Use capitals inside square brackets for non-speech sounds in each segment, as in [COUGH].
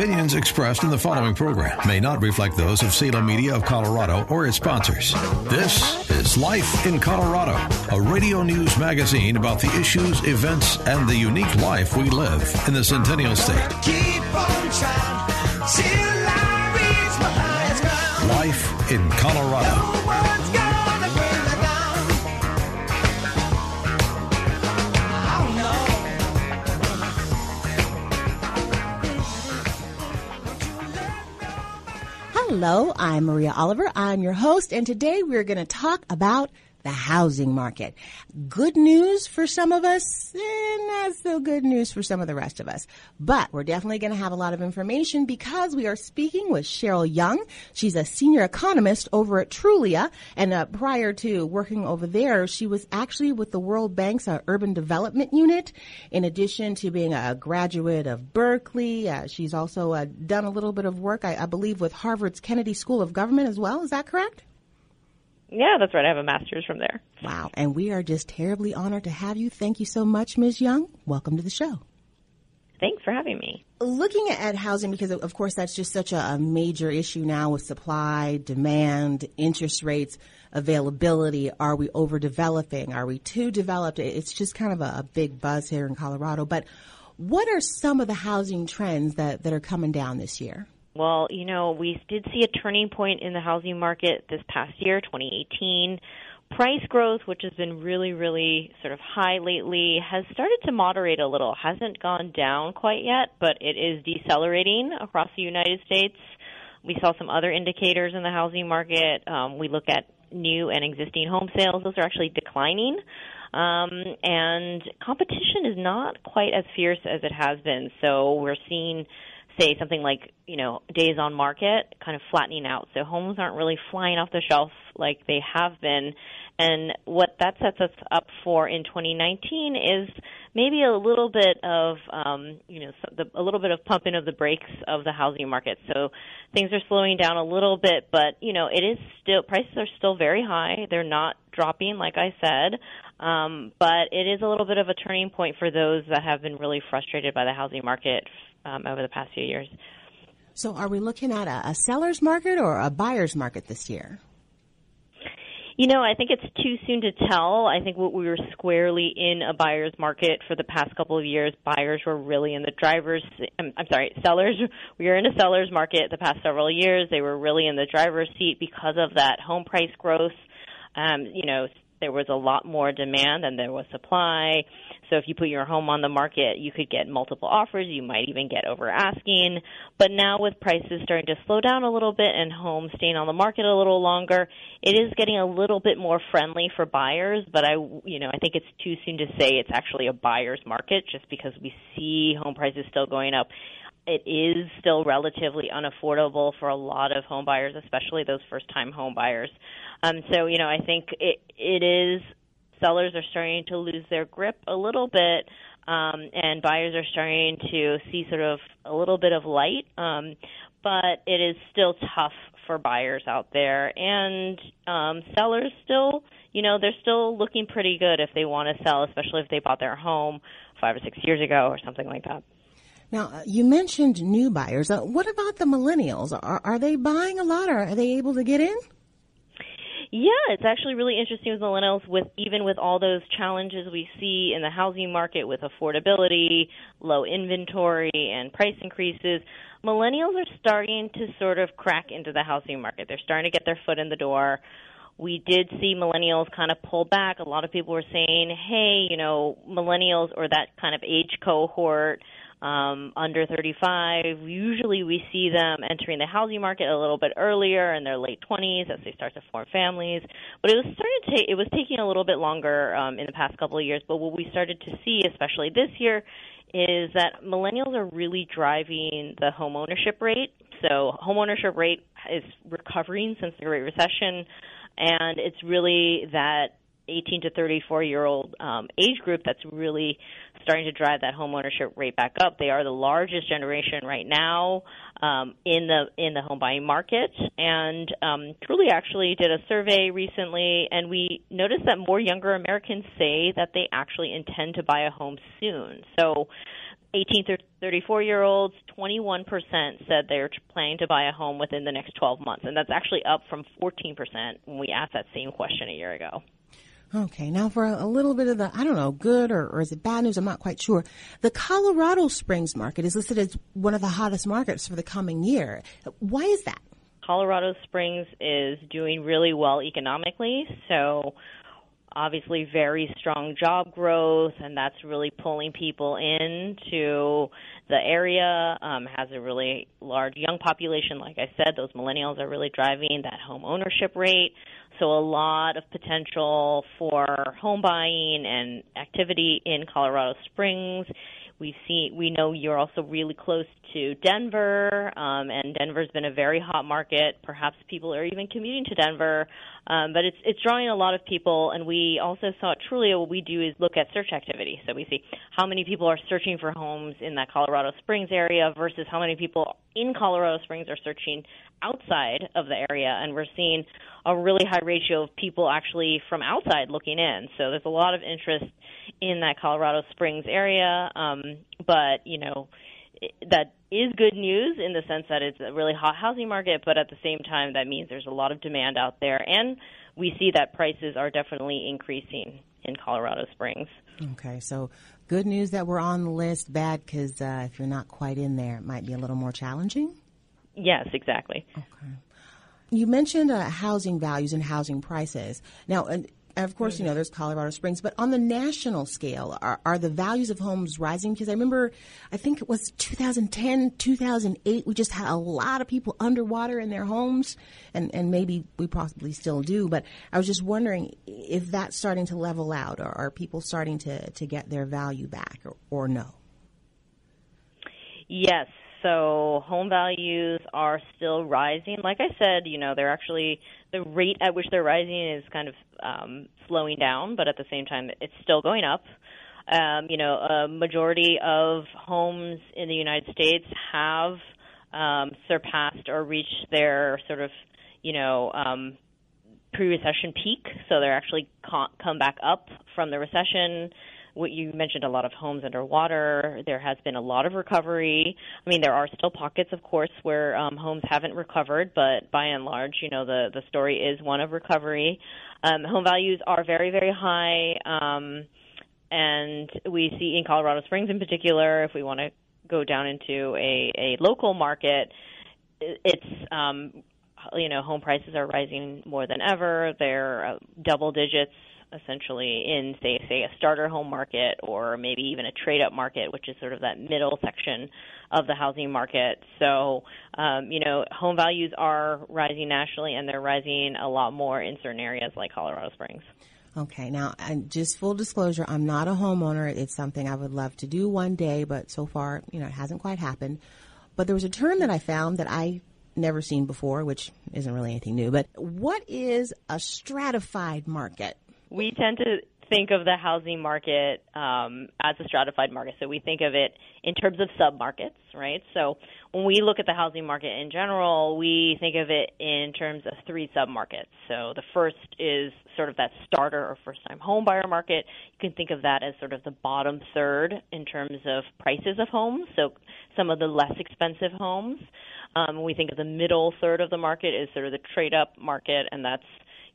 Opinions expressed in the following program may not reflect those of Salem Media of Colorado or its sponsors. This is Life in Colorado, a radio news magazine about the issues, events, and the unique life we live in the Centennial State. Life in Colorado. Hello, I'm Maria Oliver. I'm your host, and today we're going to talk about the housing market. Good news for some of us, and not so good news for some of the rest of us. But we're definitely going to have a lot of information because we are speaking with Cheryl Young. She's a senior economist over at Trulia, and uh, prior to working over there, she was actually with the World Bank's uh, Urban Development Unit. In addition to being a graduate of Berkeley, uh, she's also uh, done a little bit of work, I, I believe, with Harvard's Kennedy School of Government as well. Is that correct? Yeah, that's right. I have a master's from there. Wow. And we are just terribly honored to have you. Thank you so much, Ms. Young. Welcome to the show. Thanks for having me. Looking at housing, because of course that's just such a, major issue now with supply, demand, interest rates, availability. Are we overdeveloping? Are we too developed? It's just kind of a, a big buzz here in Colorado. But what are some of the housing trends that, that are coming down this year? Well, you know, we did see a turning point in the housing market this past year, 2018. Price growth, which has been really, really sort of high lately, has started to moderate a little. Hasn't gone down quite yet, but it is decelerating across the United States. We saw some other indicators in the housing market. Um, we look at new and existing home sales; those are actually declining. Um, and competition is not quite as fierce as it has been. So we're seeing say something like you know days on market kind of flattening out. So homes aren't really flying off the shelf like they have been. And what that sets us up for in 2019 is maybe a little bit of um, you know a little bit of pumping of the brakes of the housing market. So things are slowing down a little bit but you know it is still prices are still very high. They're not dropping like I said. Um, but it is a little bit of a turning point for those that have been really frustrated by the housing market um, over the past few years. So, are we looking at a, a seller's market or a buyer's market this year? You know, I think it's too soon to tell. I think what we were squarely in a buyer's market for the past couple of years. Buyers were really in the driver's. I'm, I'm sorry, sellers. We were in a seller's market the past several years. They were really in the driver's seat because of that home price growth. Um, you know, there was a lot more demand than there was supply. So if you put your home on the market, you could get multiple offers. You might even get over asking. But now with prices starting to slow down a little bit and homes staying on the market a little longer, it is getting a little bit more friendly for buyers. But I, you know, I think it's too soon to say it's actually a buyer's market just because we see home prices still going up it is still relatively unaffordable for a lot of home buyers, especially those first time home buyers. Um, so, you know, I think it, it is, sellers are starting to lose their grip a little bit, um, and buyers are starting to see sort of a little bit of light. Um, but it is still tough for buyers out there, and um, sellers still, you know, they're still looking pretty good if they want to sell, especially if they bought their home five or six years ago or something like that. Now, uh, you mentioned new buyers. Uh, what about the millennials? Are, are they buying a lot, or are they able to get in? Yeah, it's actually really interesting with millennials with even with all those challenges we see in the housing market with affordability, low inventory and price increases. Millennials are starting to sort of crack into the housing market. They're starting to get their foot in the door. We did see millennials kind of pull back. A lot of people were saying, "Hey, you know, millennials or that kind of age cohort um, under 35. Usually we see them entering the housing market a little bit earlier in their late 20s as they start to form families. But it was starting to take, it was taking a little bit longer um, in the past couple of years. But what we started to see, especially this year, is that millennials are really driving the home ownership rate. So home ownership rate is recovering since the Great Recession, and it's really that 18 to 34 year old um, age group that's really starting to drive that home ownership rate back up. They are the largest generation right now um, in the in the home buying market, and um, Trulia actually did a survey recently, and we noticed that more younger Americans say that they actually intend to buy a home soon. So. 18 to 34 year olds, 21% said they're planning to buy a home within the next 12 months. And that's actually up from 14% when we asked that same question a year ago. Okay, now for a, little bit of the, I don't know, good or, or is it bad news? I'm not quite sure. The Colorado Springs market is listed as one of the hottest markets for the coming year. Why is that? Colorado Springs is doing really well economically, so obviously very strong job growth, and that's really pulling people into the area. Um, has a really large young population, like I said. Those millennials are really driving that home ownership rate. So a lot of potential for home buying and activity in Colorado Springs. We see we know you're also really close to Denver, um, and Denver's been a very hot market. Perhaps people are even commuting to Denver, um, but it's it's drawing a lot of people. And we also saw Trulia what we do is look at search activity. So we see how many people are searching for homes in that Colorado Springs area versus how many people in Colorado Springs are searching outside of the area, and we're seeing a really high ratio of people actually from outside looking in. So there's a lot of interest in that Colorado Springs area, um, but you know that is good news in the sense that it's a really hot housing market, but at the same time that means there's a lot of demand out there, and we see that prices are definitely increasing in Colorado Springs. Okay, so good news that we're on the list. Bad because uh, if you're not quite in there, it might be a little more challenging. Yes, exactly. Okay. You mentioned uh, housing values and housing prices. Now, of course, you know, there's Colorado Springs, but on the national scale, are, are the values of homes rising? Because I remember, I think it was 2010, 2008, we just had a lot of people underwater in their homes, and, and maybe we possibly still do, but I was just wondering if that's starting to level out, or are people starting to, to get their value back, or, or no? Yes, so home values are still rising. Like I said, you know, they're actually the rate at which they're rising is kind of um, slowing down, but at the same time, it's still going up. Um, you know, a majority of homes in the United States have um, surpassed or reached their sort of, you know, um, pre-recession peak. So they're actually come back up from the recession what you mentioned a lot of homes underwater. There has been a lot of recovery. I mean, there are still pockets, of course, where um, homes haven't recovered, but by and large, you know, the the story is one of recovery. Um, home values are very, very high, um, and we see in Colorado Springs, in particular, if we want to go down into a a local market, it's um, you know, home prices are rising more than ever. They're uh, double digits essentially in say say a starter home market or maybe even a trade up market which is sort of that middle section of the housing market so um, you know home values are rising nationally and they're rising a lot more in certain areas like Colorado Springs Okay, now, and just full disclosure, I'm not a homeowner. It's something I would love to do one day, but so far, you know, it hasn't quite happened. But there was a term that I found that I never seen before, which isn't really anything new. But what is a stratified market? We tend to think of the housing market um, as a stratified market. So we think of it in terms of submarkets, right? So when we look at the housing market in general, we think of it in terms of three submarkets. So the first is sort of that starter or first-time home buyer market. You can think of that as sort of the bottom third in terms of prices of homes. So some of the less expensive homes. Um, we think of the middle third of the market is sort of the trade-up market, and that's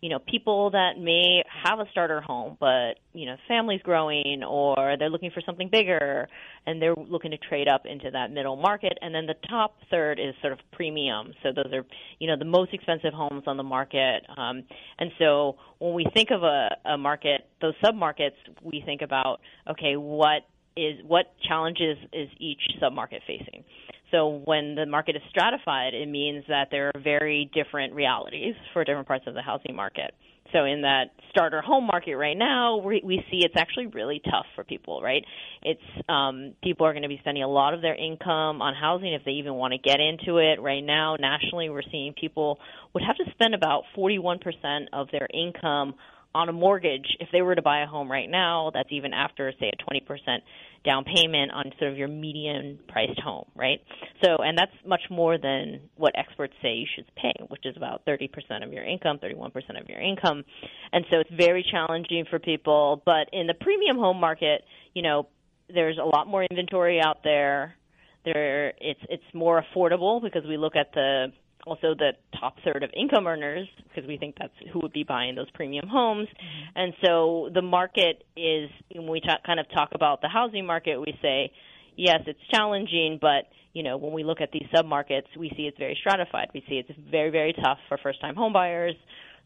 you know, people that may have a starter home, but, you know, family's growing or they're looking for something bigger and they're looking to trade up into that middle market. And then the top third is sort of premium. So those are, you know, the most expensive homes on the market. Um, and so when we think of a, a market, those submarkets, we think about, okay, what is what challenges is each submarket facing? So when the market is stratified, it means that there are very different realities for different parts of the housing market. so in that starter home market right now, we, we see it's actually really tough for people, right? It's um, people are going to be spending a lot of their income on housing if they even want to get into it. Right now, nationally, we're seeing people would have to spend about 41% of their income on a mortgage if they were to buy a home right now. That's even after, say, a 20% down payment on sort of your median priced home, right? So, and that's much more than what experts say you should pay, which is about 30% of your income, 31% of your income. And so it's very challenging for people. But in the premium home market, you know, there's a lot more inventory out there. There, it's it's more affordable because we look at the also the top third of income earners because we think that's who would be buying those premium homes. Mm-hmm. And so the market is when we talk, kind of talk about the housing market, we say yes, it's challenging, but you know when we look at these submarkets, we see it's very stratified. We see it's very very tough for first-time home buyers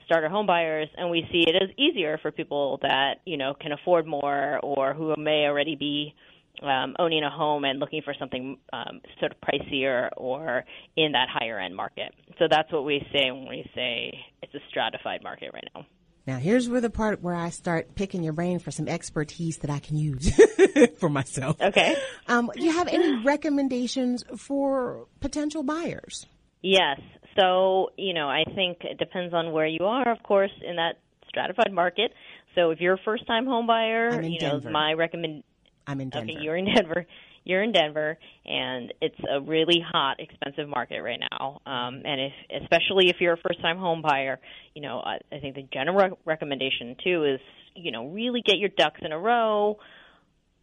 starter home buyers and we see it as easier for people that you know can afford more or who may already be um, owning a home and looking for something um, sort of pricier or in that higher end market. So that's what we say when we say it's a stratified market right now. Now, here's where the part where I start picking your brain for some expertise that I can use [LAUGHS] for myself. Okay. Um, do you have any recommendations for potential buyers? Yes. So, you know, I think it depends on where you are, of course, in that stratified market. So if you're a first time home buyer, you know, Denver. my recommend I'm in Denver. Okay, you're in Denver. You're in Denver, and it's a really hot, expensive market right now. Um, and if, especially if you're a first-time home buyer, you know, I, I think the general recommendation too is, you know, really get your ducks in a row.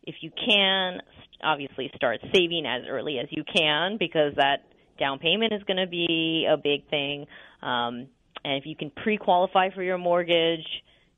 If you can, obviously start saving as early as you can because that down payment is going to be a big thing. Um, and if you can pre-qualify for your mortgage,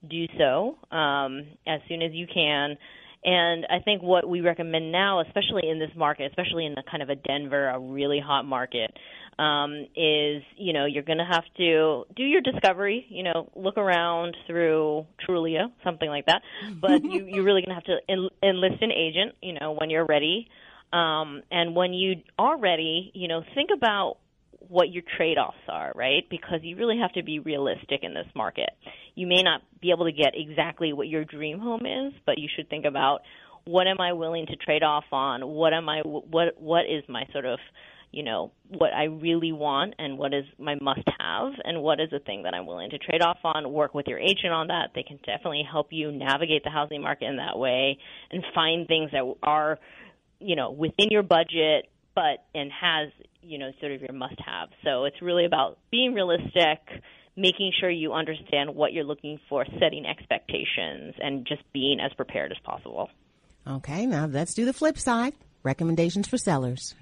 do so um, as soon as you can. And I think what we recommend now, especially in this market, especially in the kind of a Denver, a really hot market, um, is you know you're going to have to do your discovery. You know, look around through Trulia, something like that. But you you're really going to have to en- enlist an agent. You know, when you're ready. Um, and when you are ready, you know, think about what your trade-offs are, right? Because you really have to be realistic in this market. You may not be able to get exactly what your dream home is, but you should think about what am I willing to trade off on? What am I what what is my sort of you know what I really want and what is my must have and what is the thing that I'm willing to trade off on work with your agent on that they can definitely help you navigate the housing market in that way and find things that are you know within your budget but and has you know sort of your must have so it's really about being realistic making sure you understand what you're looking for setting expectations and just being as prepared as possible Okay, now let's do the flip side. Recommendations for sellers.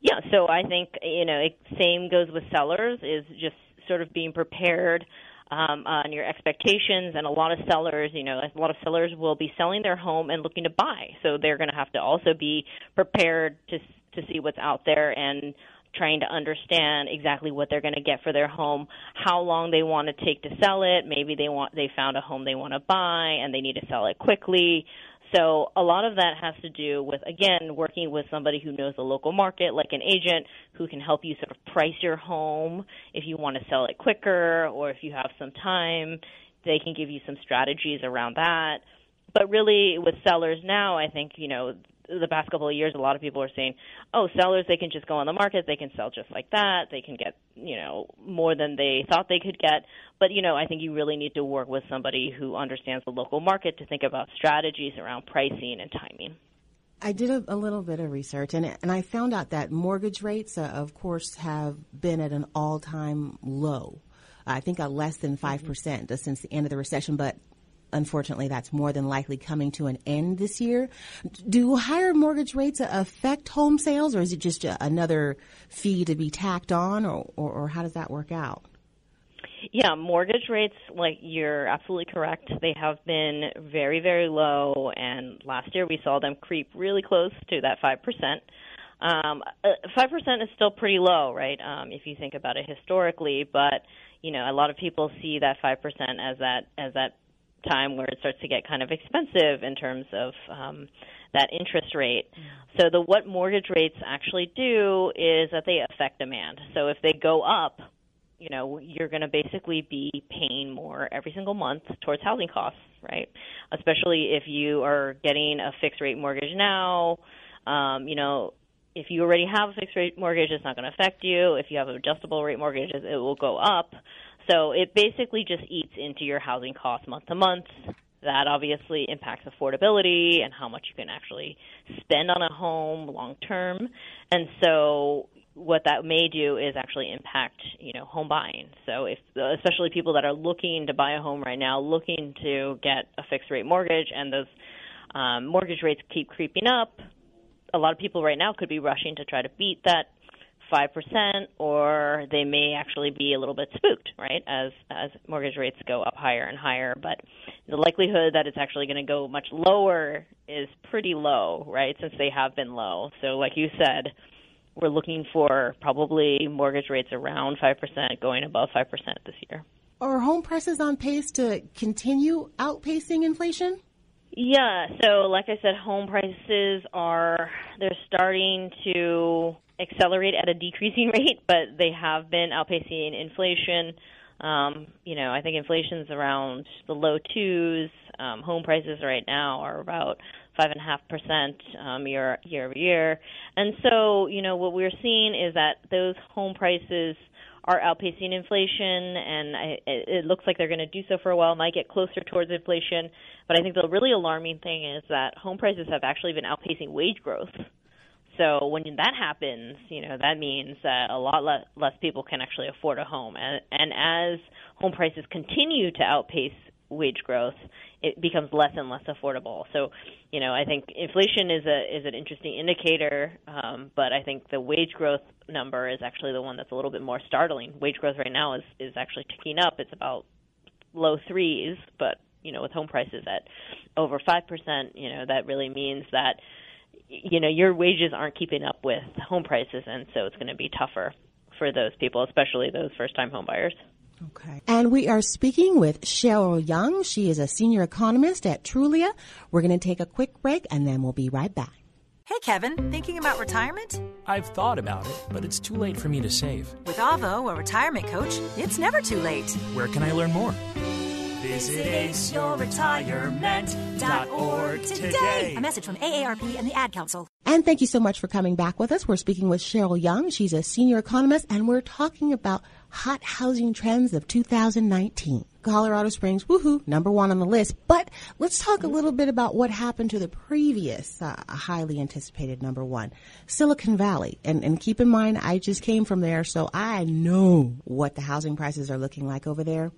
yeah so i think you know it, same goes with sellers is just sort of being prepared um, on your expectations and a lot of sellers you know a lot of sellers will be selling their home and looking to buy so they're going to have to also be prepared to to see what's out there and trying to understand exactly what they're going to get for their home, how long they want to take to sell it. Maybe they want they found a home they want to buy and they need to sell it quickly. So a lot of that has to do with again working with somebody who knows the local market, like an agent who can help you sort of price your home if you want to sell it quicker or if you have some time, they can give you some strategies around that. But really with sellers now, I think, you know, the past couple of years, a lot of people are saying, "Oh, sellers they can just go on the market, they can sell just like that, they can get you know more than they thought they could get." But you know, I think you really need to work with somebody who understands the local market to think about strategies around pricing and timing. I did a, a little bit of research, and and I found out that mortgage rates, uh, of course, have been at an all time low. I think uh, less than 5% since the end of the recession, but unfortunately, that's more than likely coming to an end this year. Do higher mortgage rates affect home sales, or is it just a, another fee to be tacked on, or, or, or how does that work out? Yeah, mortgage rates, like you're absolutely correct. They have been very, very low, and last year we saw them creep really close to that 5%. Um, uh, 5% is still pretty low, right, um, if you think about it historically, but you know, a lot of people see that 5% as that as that time where it starts to get kind of expensive in terms of um, that interest rate. So the what mortgage rates actually do is that they affect demand. So if they go up, you know, you're going to basically be paying more every single month towards housing costs, right? Especially if you are getting a fixed rate mortgage now. Um, you know, if you already have a fixed rate mortgage, it's not going to affect you. If you have an adjustable rate mortgage, it will go up. So it basically just eats into your housing costs month to month. That obviously impacts affordability and how much you can actually spend on a home long term. And so what that may do is actually impact, you know, home buying. So if especially people that are looking to buy a home right now, looking to get a fixed rate mortgage and those um, mortgage rates keep creeping up, a lot of people right now could be rushing to try to beat that 5% or they may actually be a little bit spooked, right? As as mortgage rates go up higher and higher, but the likelihood that it's actually going to go much lower is pretty low, right? Since they have been low. So like you said, we're looking for probably mortgage rates around 5% going above 5% this year. Are home prices on pace to continue outpacing inflation? Yeah, so like I said, home prices are they're starting to accelerate at a decreasing [LAUGHS] rate, but they have been outpacing inflation. Um, you know, I think inflation's around the low twos. Um, home prices right now are about five and a half percent um, year year over year, and so you know what we're seeing is that those home prices are outpacing inflation, and I, it looks like they're going to do so for a while. Might get closer towards inflation, but I think the really alarming thing is that home prices have actually been outpacing wage growth. So when that happens, you know that means that a lot less, less people can actually afford a home, and, and as home prices continue to outpace wage growth, it becomes less and less affordable. So, you know, I think inflation is a is an interesting indicator, um, but I think the wage growth number is actually the one that's a little bit more startling. Wage growth right now is is actually ticking up. It's about low threes, but you know, with home prices at over five percent, you know, that really means that you know your wages aren't keeping up with home prices, and so it's going to be tougher for those people, especially those first-time home buyers. Okay. And we are speaking with Cheryl Young. She is a senior economist at Trulia. We're going to take a quick break, and then we'll be right back. Hey, Kevin, thinking about retirement? I've thought about it, but it's too late for me to save. With Avo, a retirement coach, it's never too late. Where can I learn more? Visit aceyourretirement.org today. A message from AARP and the Ad Council. And thank you so much for coming back with us. We're speaking with Cheryl Young. She's a senior economist, and we're talking about hot housing trends of 2019. Colorado Springs, woohoo, number one on the list. But let's talk a little bit about what happened to the previous uh, highly anticipated number one, Silicon Valley. And, and keep in mind, I just came from there, so I know what the housing prices are looking like over there.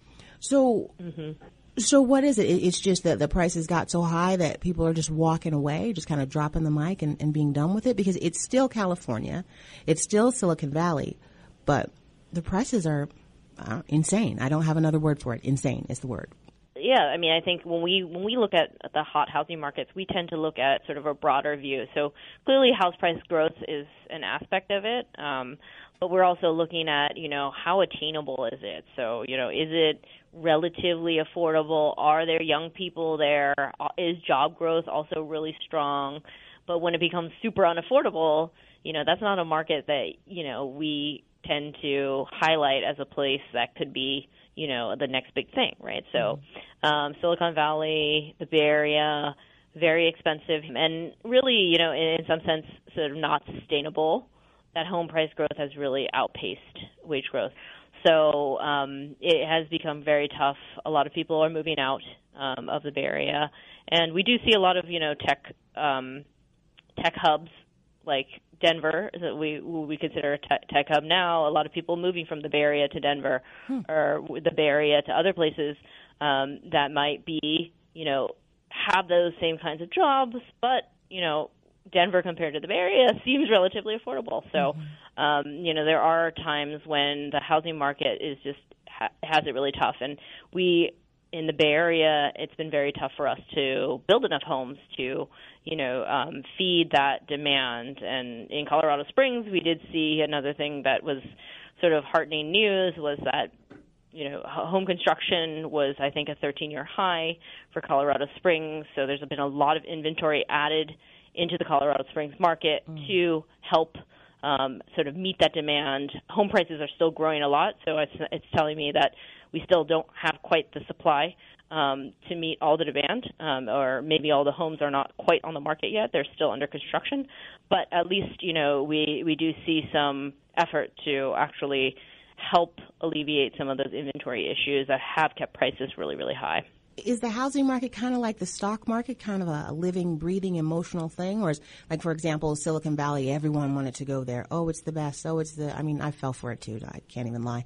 So, mm-hmm. so what is it? It's just that the prices got so high that people are just walking away, just kind of dropping the mic and, and being done with it because it's still California, it's still Silicon Valley, but the prices are uh, insane. I don't have another word for it. Insane is the word. Yeah, I mean, I think when we when we look at the hot housing markets, we tend to look at sort of a broader view. So clearly, house price growth is an aspect of it, um, but we're also looking at you know how attainable is it. So you know, is it relatively affordable? Are there young people there? Uh, job growth also really strong? But when it becomes super unaffordable, you know, that's not a market that you know we tend to highlight as a place that could be, you know, the next big thing, right? So, um, Silicon Valley, the Bay Area, very expensive, and really, you know, in, in some sense, sort of not sustainable. That home price growth has really outpaced wage growth. So um, it has become very tough. A lot of people are moving out um, of the Bay Area, and we do see a lot of you know tech um, tech hubs like Denver that we we consider a tech hub now. A lot of people moving from the Bay Area to Denver hmm. or the Bay Area to other places um, that might be you know have those same kinds of jobs, but you know Denver compared to the Bay Area [LAUGHS] seems relatively affordable. So mm-hmm. um, you know there are times when the housing market is just ha- has it really tough, and we in the Bay Area, it's been very tough for us to build enough homes to you know, um, feed that demand. And in Colorado Springs, we did see another thing that was sort of heartening news was that you know, home construction was, I think, a 13-year high for Colorado Springs. So there's been a lot of inventory added into the Colorado Springs market mm. to help um, sort of meet that demand. Home prices are still growing a lot, so it's, it's telling me that we still don't have quite the supply um, to meet all the demand, um, or maybe all the homes are not quite on the market yet. They're still under construction, but at least you know we we do see some effort to actually help alleviate some of those inventory issues that have kept prices really really high is the housing market kind of like the stock market, kind of a living, breathing, emotional thing? Or is, like, for example, Silicon Valley, everyone wanted to go there. Oh, it's the best. Oh, it's the, I mean, I fell for it too. I can't even lie.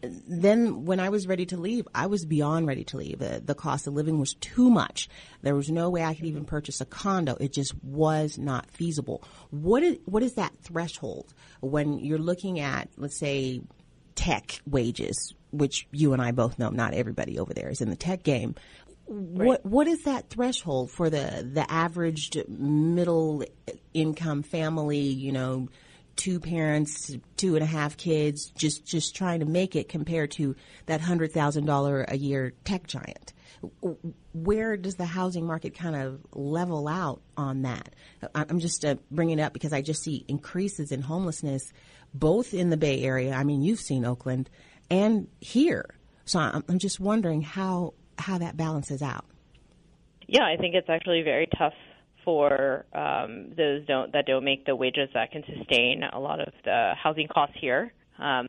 Then when I was ready to leave, I was beyond ready to leave. The, the cost of living was too much. There was no way I could even purchase a condo. It just was not feasible. What is, what is that threshold when you're looking at, let's say, tech wages, which you and I both know not everybody over there is in the tech game. Right. What what is that threshold for the the average middle income family? You know, two parents, two and a half kids, just just trying to make it compared to that hundred thousand dollar a year tech giant. Where does the housing market kind of level out on that? I'm just uh, bringing it up because I just see increases in homelessness both in the Bay Area. I mean, you've seen Oakland and here. So I'm, I'm just wondering how how that balances out. Yeah, I think it's actually very tough for um, those don't that don't make the wages that can sustain a lot of the housing costs here. Um,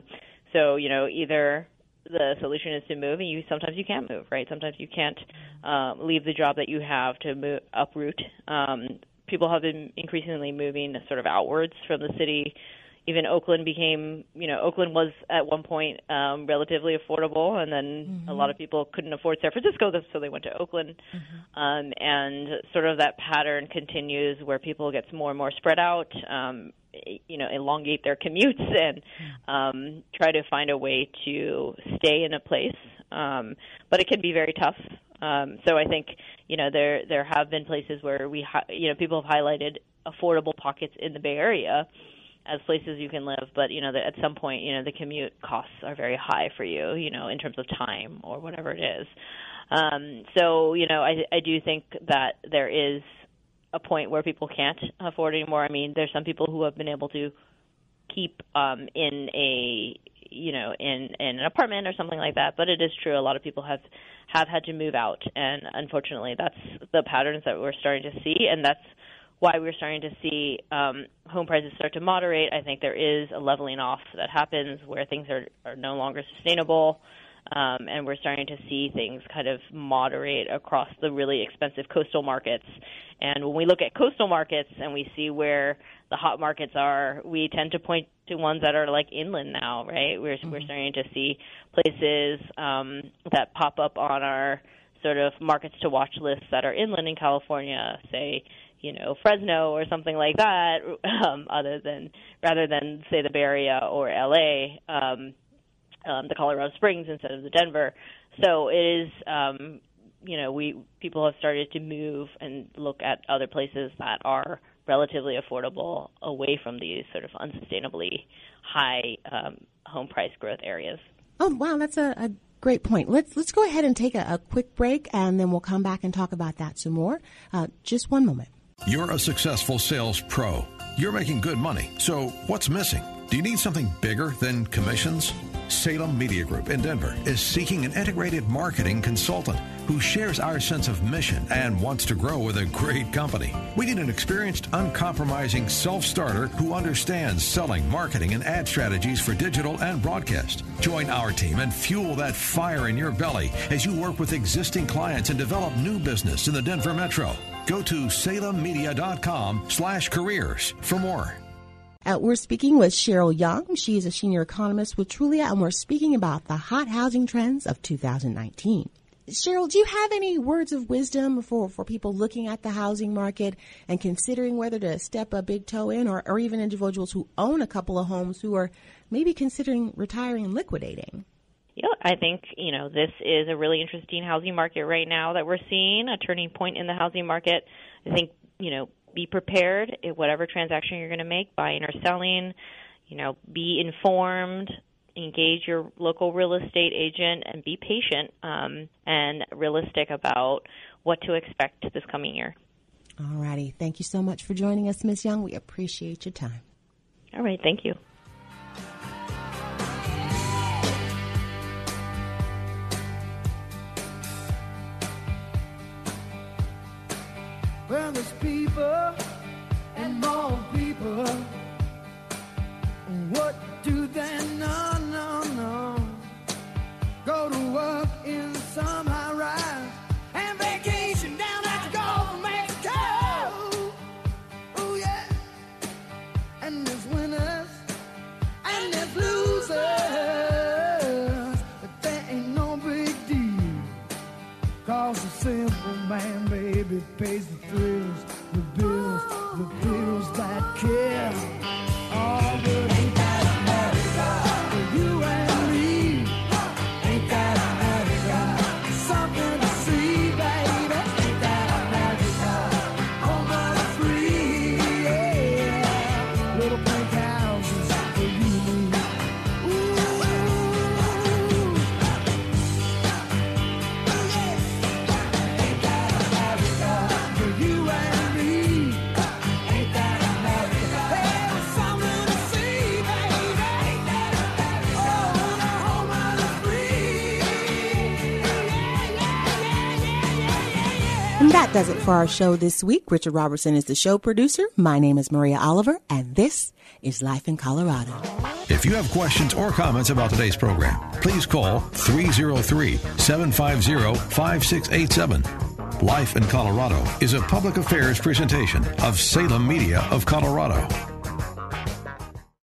so you know, either the solution is to move, and you sometimes you can't move, right? Sometimes you can't um, leave the job that you have to move, uproot. Um, people have been increasingly moving sort of outwards from the city even Oakland became, you know, Oakland was at one point um, relatively affordable, and then mm-hmm. a lot of people couldn't afford San Francisco, so they went to Oakland. Mm-hmm. Um, and sort of that pattern continues where people get more and more spread out, um, you know, elongate their commutes [LAUGHS] and mm-hmm. um, try to find a way to stay in a place. Um, but it can be very tough. Um, so I think you know there there have been places where we hi- you know people have highlighted affordable pockets in the Bay Area as places you can live, but you know that at some point, you know, the commute costs are very high for you, you know, in terms of time or whatever it is. Um, so, you know, I, I do think that there is a point where people can't afford anymore. I mean, there's some people who have been able to keep um, in a you know in in an apartment or something like that but it is true a lot of people have have had to move out and unfortunately that's the patterns that we're starting to see and that's why we're starting to see um, home prices start to moderate. I think there is a leveling off that happens where things are, are no longer sustainable. Um, and we're starting to see things kind of moderate across the really expensive coastal markets. And when we look at coastal markets and we see where the hot markets are, we tend to point to ones that are like inland now, right? We're mm-hmm. we're starting to see places um, that pop up on our sort of markets to watch lists that are inland in California, say you know Fresno or something like that, [LAUGHS] um, other than rather than say the Bay Area or LA, um, um, the Colorado Springs instead of the Denver. So it is, um, you know, we people have started to move and look at other places that are relatively affordable away from these sort of unsustainably high um, home price growth areas. Oh wow, that's a, a great point. Let's let's go ahead and take a, a, quick break, and then we'll come back and talk about that some more. Uh, just one moment. You're a successful sales pro. You're making good money. So what's missing? Do you need something bigger than commissions? Salem Media Group in Denver is seeking an integrated marketing consultant who shares our sense of mission and wants to grow with a great company. We need an experienced, uncompromising self starter who understands selling, marketing, and ad strategies for digital and broadcast. Join our team and fuel that fire in your belly as you work with existing clients and develop new business in the Denver Metro. Go to salemmedia.com slash careers for more. Uh, we're speaking with Cheryl Young. She is a senior economist with Trulia, and we're speaking about the hot housing trends of 2019. Cheryl, do you have any words of wisdom for, for people looking at the housing market and considering whether to step a big toe in, or, or even individuals who own a couple of homes who are maybe considering retiring and liquidating? Yeah, I think you know this is a really interesting housing market right now that we're seeing a turning point in the housing market. I think you know be prepared in whatever transaction you're going to make, buying or selling. You know, be informed, engage your local real estate agent, and be patient um, and realistic about what to expect this coming year. All righty. Thank you so much for joining us, Ms. Young. We appreciate your time. All right. Thank you. Well, there's people and more people. What do they know? No, no. Go to work in some high rise and vacation down at the Gulf of Mexico. Oh, yeah. And there's winners and there's losers. But that ain't no big deal. Cause the simple man, baby, pays the thrills, does it for our show this week. Richard Robertson is the show producer. My name is Maria Oliver, and this is Life in Colorado. If you have questions or comments about today's program, please call 303 750 5687. Life in Colorado is a public affairs presentation of Salem Media of Colorado.